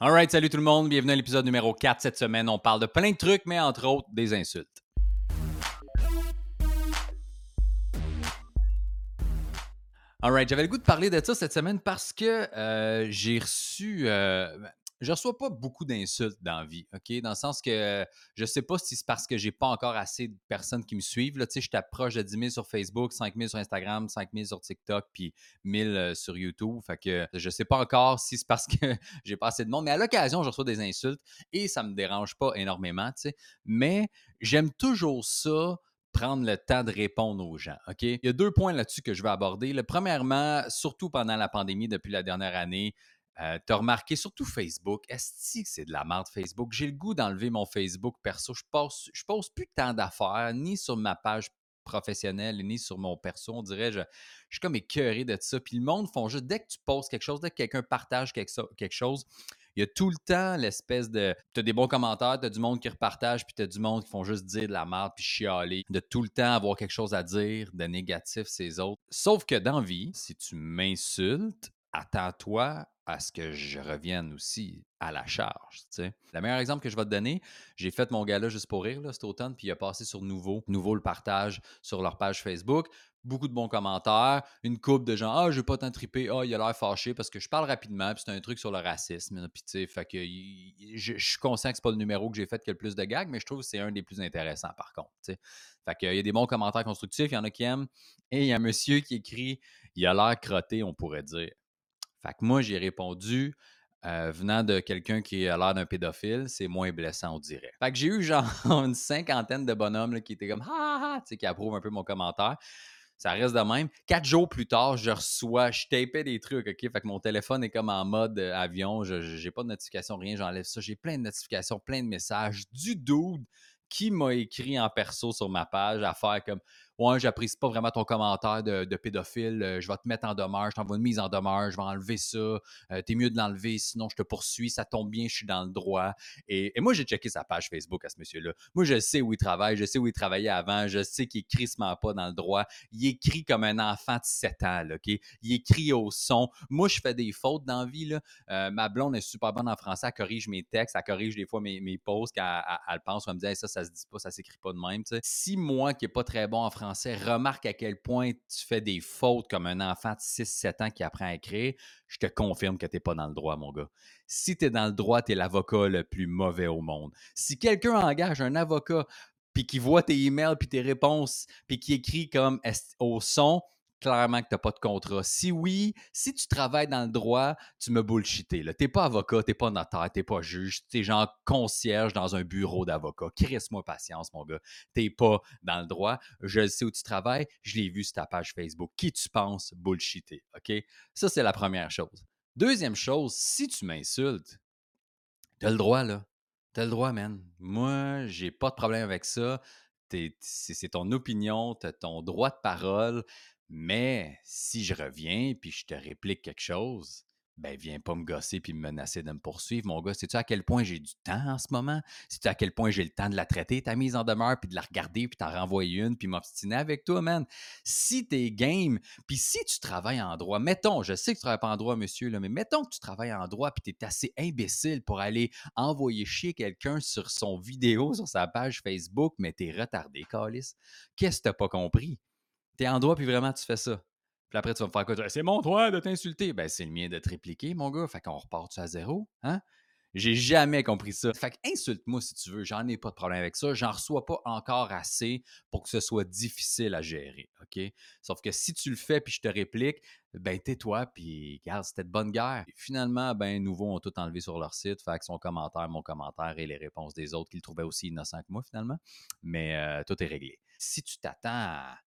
Alright, salut tout le monde, bienvenue à l'épisode numéro 4 cette semaine. On parle de plein de trucs, mais entre autres des insultes. Alright, j'avais le goût de parler de ça cette semaine parce que euh, j'ai reçu. euh, je reçois pas beaucoup d'insultes dans la vie, OK? Dans le sens que je sais pas si c'est parce que j'ai pas encore assez de personnes qui me suivent. Là, tu sais, je t'approche de 10 000 sur Facebook, 5 000 sur Instagram, 5 000 sur TikTok, puis 1000 euh, sur YouTube. Fait que je sais pas encore si c'est parce que j'ai pas assez de monde, mais à l'occasion, je reçois des insultes et ça me dérange pas énormément, tu sais. Mais j'aime toujours ça prendre le temps de répondre aux gens. OK? Il y a deux points là-dessus que je vais aborder. Le, premièrement, surtout pendant la pandémie depuis la dernière année, euh, tu as remarqué, surtout Facebook, est-ce que c'est de la merde Facebook? J'ai le goût d'enlever mon Facebook perso. Je pose, je pose plus tant d'affaires, ni sur ma page professionnelle, ni sur mon perso. On dirait, je, je suis comme écœuré de ça. Puis le monde font juste, dès que tu poses quelque chose, dès que quelqu'un partage quelque, chose, il y a tout le temps l'espèce de. Tu as des bons commentaires, tu as du monde qui repartage, puis tu as du monde qui font juste dire de la merde, puis chialer. De tout le temps avoir quelque chose à dire de négatif, ces autres. Sauf que dans vie, si tu m'insultes, attends-toi à ce que je revienne aussi à la charge. Le meilleur exemple que je vais te donner, j'ai fait mon gala juste pour rire là, cet automne, puis il a passé sur Nouveau. Nouveau le partage sur leur page Facebook. Beaucoup de bons commentaires, une coupe de gens Ah, je vais pas tant triper, ah, il a l'air fâché parce que je parle rapidement, puis c'est un truc sur le racisme. Puis tu sais, fait que je, suis conscient que c'est pas le numéro que j'ai fait qui a le plus de gags, mais je trouve que c'est un des plus intéressants par contre. Fait il y a des bons commentaires constructifs, il y en a qui aiment. Et il y a un monsieur qui écrit Il a l'air crotté, on pourrait dire. Fait que moi, j'ai répondu, euh, venant de quelqu'un qui a l'air d'un pédophile, c'est moins blessant, on dirait. Fait que j'ai eu genre une cinquantaine de bonhommes qui étaient comme ha tu sais, qui approuvent un peu mon commentaire. Ça reste de même. Quatre jours plus tard, je reçois, je tapais des trucs, OK? Fait que mon téléphone est comme en mode euh, avion. Je n'ai pas de notification, rien, j'enlève ça. J'ai plein de notifications, plein de messages du dude qui m'a écrit en perso sur ma page à faire comme Ouais, j'apprécie pas vraiment ton commentaire de, pédophile. euh, je vais te mettre en demeure, je t'envoie une mise en demeure, je vais enlever ça. euh, T'es mieux de l'enlever, sinon je te poursuis. Ça tombe bien, je suis dans le droit. Et, moi, j'ai checké sa page Facebook à ce monsieur-là. Moi, je sais où il travaille, je sais où il travaillait avant, je sais qu'il est crissement pas dans le droit. Il écrit comme un enfant de 7 ans, OK? Il écrit au son. Moi, je fais des fautes dans la vie, là. Euh, ma blonde est super bonne en français, elle corrige mes textes, elle corrige des fois mes, mes posts quand elle, elle- elle me dit ça, ça se dit pas, ça s'écrit pas de même. Si moi, qui est pas très bon en français, remarque à quel point tu fais des fautes comme un enfant de 6-7 ans qui apprend à écrire, je te confirme que tu n'es pas dans le droit, mon gars. Si tu es dans le droit, tu es l'avocat le plus mauvais au monde. Si quelqu'un engage un avocat puis qui voit tes emails puis tes réponses puis qui écrit comme au son, clairement que tu n'as pas de contrat. Si oui, si tu travailles dans le droit, tu me bullshité. Tu n'es pas avocat, tu n'es pas notaire, tu n'es pas juge, tu es genre concierge dans un bureau d'avocat. Crisse-moi patience, mon gars. Tu n'es pas dans le droit. Je sais où tu travailles, je l'ai vu sur ta page Facebook. Qui tu penses bullshité? OK? Ça, c'est la première chose. Deuxième chose, si tu m'insultes, tu as le droit, là. Tu as le droit, man. Moi, j'ai pas de problème avec ça. C'est ton opinion, tu as ton droit de parole. Mais si je reviens puis je te réplique quelque chose, ben viens pas me gosser puis me menacer de me poursuivre, mon gars. Sais-tu à quel point j'ai du temps en ce moment? Sais-tu à quel point j'ai le temps de la traiter, ta mise en demeure, puis de la regarder, puis t'en renvoyer une, puis m'obstiner avec toi, man? Si t'es game, puis si tu travailles en droit, mettons, je sais que tu travailles pas en droit, monsieur, mais mettons que tu travailles en droit, puis t'es assez imbécile pour aller envoyer chier quelqu'un sur son vidéo, sur sa page Facebook, mais t'es retardé, Calis. Qu'est-ce que t'as pas compris? T'es en droit, puis vraiment, tu fais ça. Puis après, tu vas me faire quoi? C'est mon droit de t'insulter. Ben, c'est le mien de te répliquer, mon gars. Fait qu'on repart-tu à zéro? Hein? J'ai jamais compris ça. Fait que insulte-moi si tu veux, j'en ai pas de problème avec ça. J'en reçois pas encore assez pour que ce soit difficile à gérer, OK? Sauf que si tu le fais puis je te réplique, ben tais-toi puis regarde, c'était de bonne guerre. Finalement, ben Nouveau ont tout enlevé sur leur site, fait que son commentaire, mon commentaire et les réponses des autres qu'ils trouvaient aussi innocents que moi finalement, mais euh, tout est réglé. Si tu t'attends à,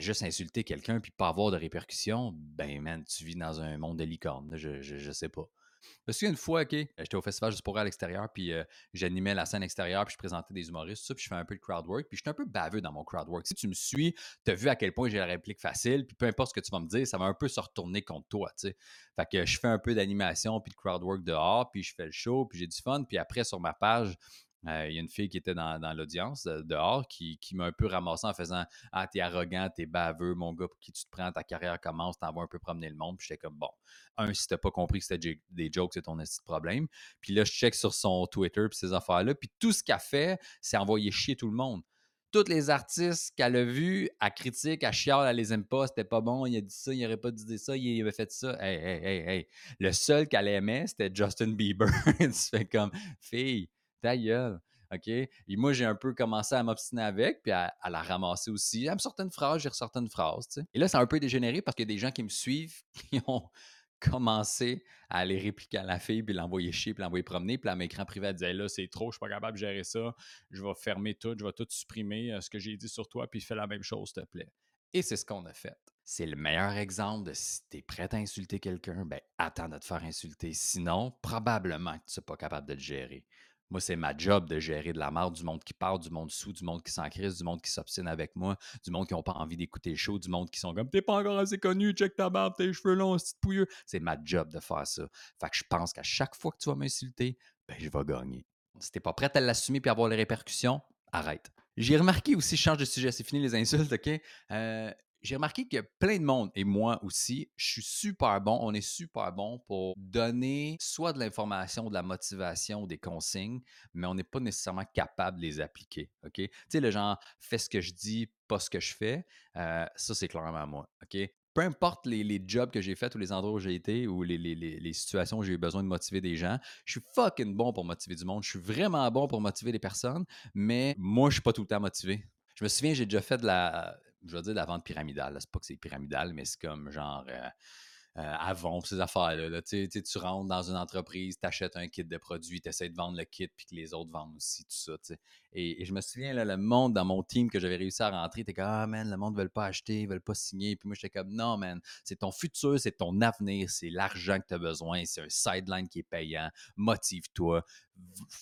juste insulter quelqu'un puis pas avoir de répercussions, ben man, tu vis dans un monde de licorne, je, je, je sais pas. Je me souviens une fois, OK, j'étais au festival juste pour à l'extérieur, puis euh, j'animais la scène extérieure, puis je présentais des humoristes, tout ça, puis je fais un peu de crowd work, puis j'étais un peu baveux dans mon crowd work. Si tu me suis, tu as vu à quel point j'ai la réplique facile, puis peu importe ce que tu vas me dire, ça va un peu se retourner contre toi, tu sais. Fait que je fais un peu d'animation, puis de crowd work dehors, puis je fais le show, puis j'ai du fun, puis après, sur ma page, Euh, il y a une fille qui était dans, l'audience euh, dehors qui, m'a un peu ramassé en faisant Ah, t'es arrogant, t'es baveux, mon gars, pour qui tu te prends, ta carrière commence, t'en vas un peu promener le monde. Puis j'étais comme Bon, un, si t'as pas compris que c'était des jokes, c'est ton petit problème. Puis là, je check sur son Twitter puis ces affaires-là. Puis tout ce qu'elle fait, c'est envoyer chier tout le monde tous les artistes qu'elle a vus, elle critique, elle chiale, elle les aime pas, c'était pas bon, il a dit ça, il aurait pas dit ça, il avait fait ça. Hey, hey, hey, hey. Le seul qu'elle aimait, c'était Justin Bieber. tu fais comme, fille, ta gueule. OK? Et moi, j'ai un peu commencé à m'obstiner avec, puis à, la ramasser aussi. Elle me sortait une phrase, j'ai ressorti une phrase. Et là, c'est un peu dégénéré parce qu'il y a des gens qui me suivent qui ont commencé à aller répliquer à la fille, puis l'envoyer chier, puis l'envoyer promener. Puis à écran privé, elle disait Là, c'est trop, je suis pas capable de gérer ça. Je vais fermer tout, je vais tout supprimer euh, ce que j'ai dit sur toi, puis fais la même chose, s'il te plaît. Et c'est ce qu'on a fait. C'est le meilleur exemple de si tu es prêt à insulter quelqu'un, ben attends de te faire insulter. Sinon, probablement que tu n'es pas capable de te gérer. Moi, c'est ma job de gérer de la merde, du monde qui parle, du monde sous, du monde qui s'en crise, du monde qui s'obstine avec moi, du monde qui n'a pas envie d'écouter le show, du monde qui sont comme T'es pas encore assez connu, check ta barbe, tes cheveux longs, c'est pouilleux. C'est ma job de faire ça. Fait que je pense qu'à chaque fois que tu vas m'insulter, ben, je vais gagner. Si t'es pas prêt à l'assumer puis avoir les répercussions, arrête. J'ai remarqué aussi, je change de sujet, c'est fini les insultes, OK? Euh, j'ai remarqué que plein de monde, et moi aussi, je suis super bon, on est super bon pour donner soit de l'information, de la motivation, des consignes, mais on n'est pas nécessairement capable de les appliquer. OK? Tu sais, le genre, fais ce que je dis, pas ce que je fais, euh, ça, c'est clairement moi. OK? Peu importe les, jobs que j'ai faits ou les endroits où j'ai été ou les, les situations où j'ai eu besoin de motiver des gens, je suis fucking bon pour motiver du monde. Je suis vraiment bon pour motiver des personnes, mais moi, je suis pas tout le temps motivé. Je me souviens, j'ai déjà fait de la, je veux dire la vente pyramidale. C'est pas que c'est pyramidal, mais c'est comme genre euh, euh, Avon, ces affaires-là. Tu, rentres dans une entreprise, tu achètes un kit de produits, tu essaies de vendre le kit, puis que les autres vendent aussi, tout ça. Et, je me souviens, le monde dans mon team que j'avais réussi à rentrer, t'es comme Ah, man, le monde ne veut pas acheter, ils veulent pas signer. Puis moi, j'étais comme Non, man, c'est ton futur, c'est ton avenir, c'est l'argent que tu as besoin, c'est un sideline qui est payant. Motive-toi,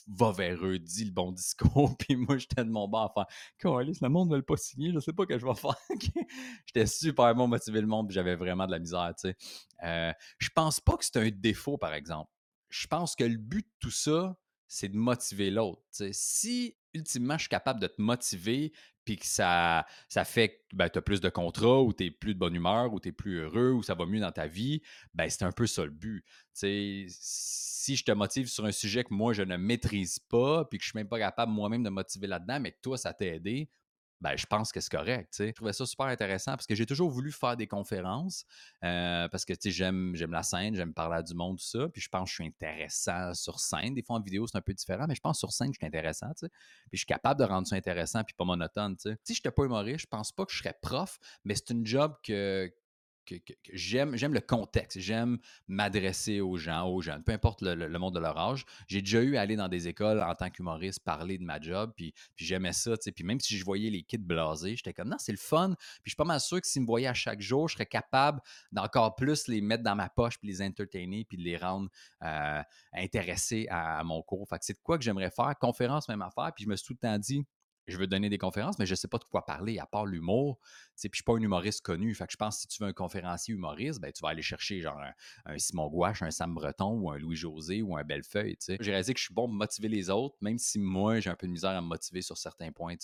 va vers eux, dis le bon discours. puis moi, j'étais de mon bord à faire le monde ne veut pas signer, je sais pas ce que je vais faire. j'étais super bon motiver le monde, puis j'avais vraiment de la misère, tu sais. Euh, je pense pas que c'est un défaut, par exemple. Je pense que le but de tout ça, c'est de motiver l'autre. Si ultimement je suis capable de te motiver, puis que ça, ça fait que ben, tu as plus de contrats, ou tu es plus de bonne humeur, ou tu es plus heureux, ou ça va mieux dans ta vie, ben, c'est un peu ça le but. si je te motive sur un sujet que moi je ne maîtrise pas, puis que je suis même pas capable moi-même de motiver là-dedans, mais que toi ça t'a aidé, ben, je pense que c'est correct. Je trouvais ça super intéressant parce que j'ai toujours voulu faire des conférences euh, parce que j'aime, la scène, j'aime parler à du monde, tout ça. Puis je pense que je suis intéressant sur scène. Des fois en vidéo, c'est un peu différent, mais je pense que sur scène, je suis intéressant. Puis je suis capable de rendre ça intéressant puis pas monotone. Si je n'étais pas humoriste, je pense pas que je serais prof, mais c'est une job que, j'aime, j'aime le contexte, j'aime m'adresser aux gens, aux jeunes, peu importe le, monde de leur âge. J'ai déjà eu à aller dans des écoles en tant qu'humoriste, parler de ma job, puis, puis j'aimais ça, Puis même si je voyais les kids blasés, j'étais comme, non, c'est le fun. Puis je suis pas mal sûr que s'ils me voyaient à chaque jour, je serais capable d'encore plus les mettre dans ma poche, puis les entertainer, puis les rendre euh, intéressés à, mon cours. Fait que c'est de quoi que j'aimerais faire, conférence, même affaire. Puis je me suis tout le temps dit, je veux donner des conférences, mais je ne sais pas de quoi parler à part l'humour. Puis je ne suis pas un humoriste connu. Fait que je pense que si tu veux un conférencier humoriste, ben, tu vas aller chercher genre un, Simon Gouache, un Sam Breton ou un Louis-José ou un Bellefeuille. J'ai réalisé que je suis bon pour motiver les autres, même si moi, j'ai un peu de misère à me motiver sur certains points.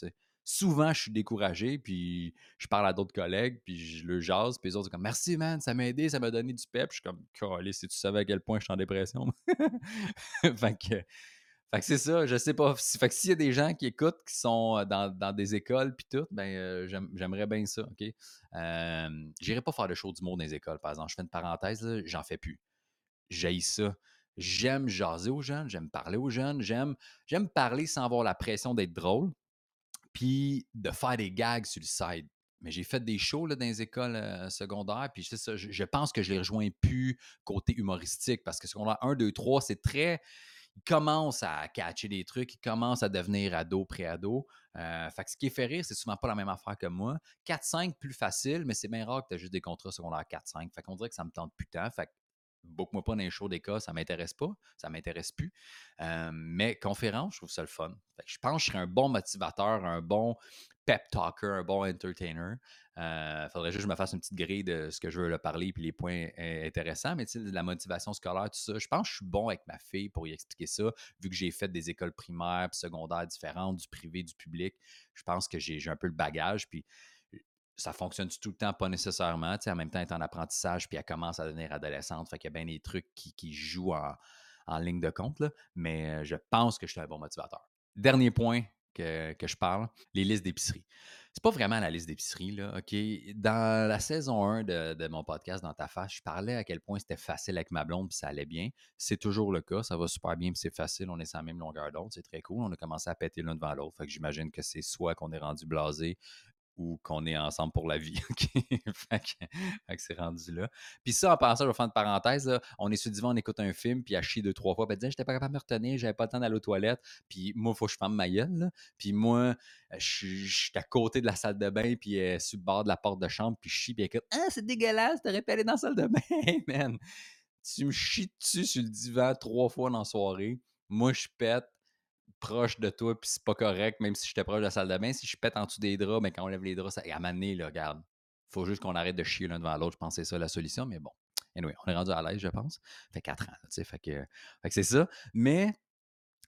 Souvent, je suis découragé, puis je parle à d'autres collègues, puis je le jase, puis les autres sont comme Merci, man, ça m'a aidé, ça m'a donné du pep. Je suis comme, si tu savais à quel point je suis en dépression. fait que fait que c'est ça, je sais pas. Fait que s'il y a des gens qui écoutent, qui sont dans, des écoles puis tout, ben j'aimerais bien ça, OK? Euh, J'irai pas faire de show d'humour dans les écoles, par exemple. Je fais une parenthèse, j'en fais plus. J'aille ça. J'aime jaser aux jeunes, j'aime parler aux jeunes, j'aime parler sans avoir la pression d'être drôle, puis de faire des gags sur le side. Mais j'ai fait des shows là, dans les écoles secondaires, puis ça, je, je, pense que je les rejoins plus côté humoristique, parce que secondaire 1, 2, 3, c'est très il commence à catcher des trucs, il commence à devenir ado, pré-ado. Euh, fait que ce qui est fait rire, c'est souvent pas la même affaire que moi. 4-5, plus facile, mais c'est bien rare que tu as juste des contrats secondaires 4-5. Fait qu'on dirait que ça me tente plus tant. Fait book-moi pas dans les shows des cas, ça m'intéresse pas, ça m'intéresse plus. Euh, mais conférence, je trouve ça le fun. je pense que je serais un bon motivateur, un bon pep talker, un bon entertainer. Il euh, faudrait juste que je me fasse une petite grille de ce que je veux leur parler puis les points intéressants. Mais tu sais, la motivation scolaire, tout ça, je pense que je suis bon avec ma fille pour y expliquer ça, vu que j'ai fait des écoles primaires secondaires différentes, du privé, du public. Je pense que j'ai un peu le bagage. Puis ça fonctionne tout le temps, pas nécessairement. en même temps, elle est en apprentissage, puis elle commence à devenir adolescente. Fait qu'il y a bien des trucs qui, jouent en, ligne de compte, mais euh, je pense que je suis un bon motivateur. Dernier point que, je parle, les listes d'épicerie. C'est pas vraiment la liste d'épicerie, là, OK? Dans la saison 1 de, mon podcast, dans ta face, je parlais à quel point c'était facile avec ma blonde, puis ça allait bien. C'est toujours le cas, ça va super bien, puis c'est facile, on est sur la même longueur d'onde, c'est très cool. On a commencé à péter l'un devant l'autre, fait que j'imagine que c'est soit qu'on est rendu blasé ou qu'on est ensemble pour la vie. fait que, c'est rendu là. Puis ça, en passant, je vais faire une parenthèse. on est sur divan, on écoute un film, puis elle chie deux, trois fois. Puis elle J'étais pas capable de me retenir, j'avais pas le temps d'aller aux toilettes. Puis moi, il faut que je ferme ma gueule. Puis moi, je suis à côté de la salle de bain, puis est sur le bord de la porte de chambre, puis je chie, puis écoute Ah, c'est dégueulasse, t'aurais pu aller dans la salle de bain, man. Tu me chies dessus sur le divan trois fois dans la soirée. Moi, je pète proche de toi, puis c'est pas correct, même si j'étais proche de la salle de bain. Si je pète en dessous des draps, mais ben, quand on lève les draps, ça... à maner, là, regarde. Faut juste qu'on arrête de chier l'un devant l'autre. Je c'est ça la solution, mais bon. Anyway, on est rendu à l'aise, je pense. fait quatre ans, tu sais, fait fait que c'est ça. Mais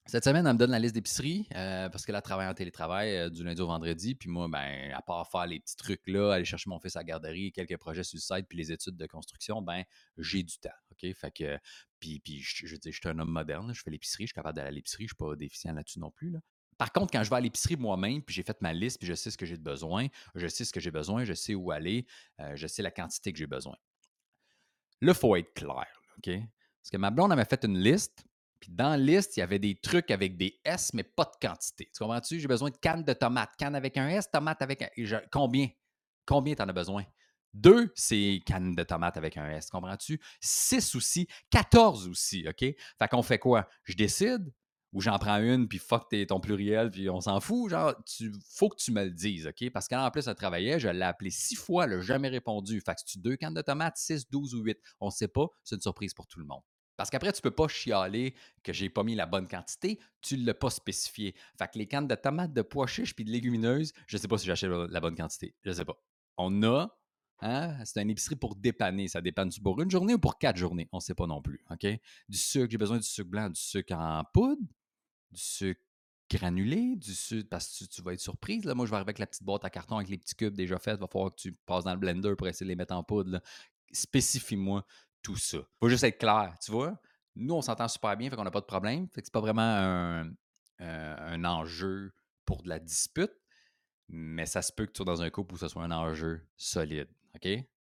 cette semaine, elle me donne la liste d'épicerie euh, parce qu'elle a travaillé en télétravail euh, du lundi au vendredi. Puis moi, ben, à part faire les petits trucs là, aller chercher mon fils à la garderie, quelques projets sur le site, puis les études de construction, ben, j'ai du temps. OK? Fait que, puis, puis je, je, je suis un homme moderne, je fais l'épicerie, je suis capable d'aller à l'épicerie, je ne suis pas déficient là-dessus non plus. Par contre, quand je vais à l'épicerie moi-même, puis j'ai fait ma liste, puis je sais ce que j'ai besoin, je sais ce que j'ai besoin, je sais où aller, euh, je sais la quantité que j'ai besoin. Là, il faut être clair. OK? Parce que ma blonde, elle fait une liste, puis dans la liste, il y avait des trucs avec des S, mais pas de quantité. Tu comprends-tu? J'ai besoin de canne de tomates. Canne avec un S, tomate avec un. Combien? Combien tu en as besoin? Deux, c'est canne de tomates avec un S. Comprends-tu? Six aussi. Quatorze aussi. OK? Fait qu'on fait quoi? Je décide ou j'en prends une, puis fuck ton pluriel, puis on s'en fout? Genre, tu faut que tu me le dises, OK? Parce qu'en plus, elle travaillait, je l'ai appelé six fois, elle n'a jamais répondu. Fait que tu deux cannes de tomates, six, douze ou huit? On ne sait pas, c'est une surprise pour tout le monde. Parce qu'après, tu ne peux pas chialer que j'ai pas mis la bonne quantité, tu ne l'as pas spécifié. Fait que les cannes de tomates, de pois chiches puis de légumineuses, je ne sais pas si j'achète la bonne quantité. Je ne sais pas. On a, hein, c'est une épicerie pour dépanner. Ça dépanne-tu pour une journée ou pour quatre journées? On ne sait pas non plus. OK? Du sucre, j'ai besoin du sucre blanc, du sucre en poudre, du sucre granulé, du sucre, parce que tu, vas être surprise. Là. Moi, je vais arriver avec la petite boîte à carton avec les petits cubes déjà faits. Il va falloir que tu passes dans le blender pour essayer de les mettre en poudre. Spécifie-moi tout ça. Faut juste être clair, tu vois? Nous, on s'entend super bien, fait qu'on n'a pas de problème. Fait que c'est pas vraiment un, euh, enjeu pour de la dispute, mais ça se peut que tu sois dans un couple où ce soit un enjeu solide. OK?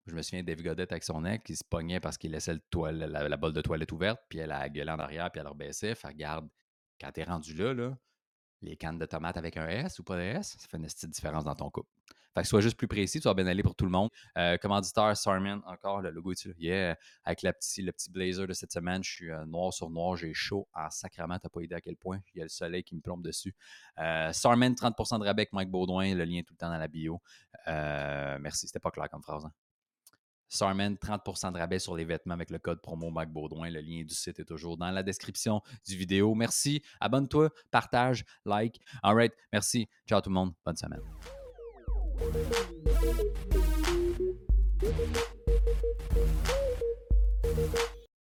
Je me souviens de Dave Godette avec son ex qui se pognait parce qu'il laissait le la, la, bolle de toilette ouverte, puis elle a gueulé en arrière, puis elle rebaissait. Fait regarde, quand t'es rendu là, là, les cannes de tomates avec un S ou pas de S, ça fait une petite différence dans ton couple. Fait que sois juste plus précis, tu vas bien aller pour tout le monde. Euh, commanditaire, Sarman, encore, le logo là. Yeah, avec le petit blazer de cette semaine, je suis euh, noir sur noir, j'ai chaud en sacrament, t'as pas idée à quel point. Il y a le soleil qui me plombe dessus. Euh, Sarman, 30% de rabais avec Mike Baudouin, le lien tout le temps dans la bio. Euh, merci, c'était pas clair comme phrase. Hein? Sarman, 30% de rabais sur les vêtements avec le code promo Mike Baudouin. Le lien du site est toujours dans la description du vidéo. Merci. Abonne-toi, partage, like. All right. Merci. Ciao tout le monde. Bonne semaine.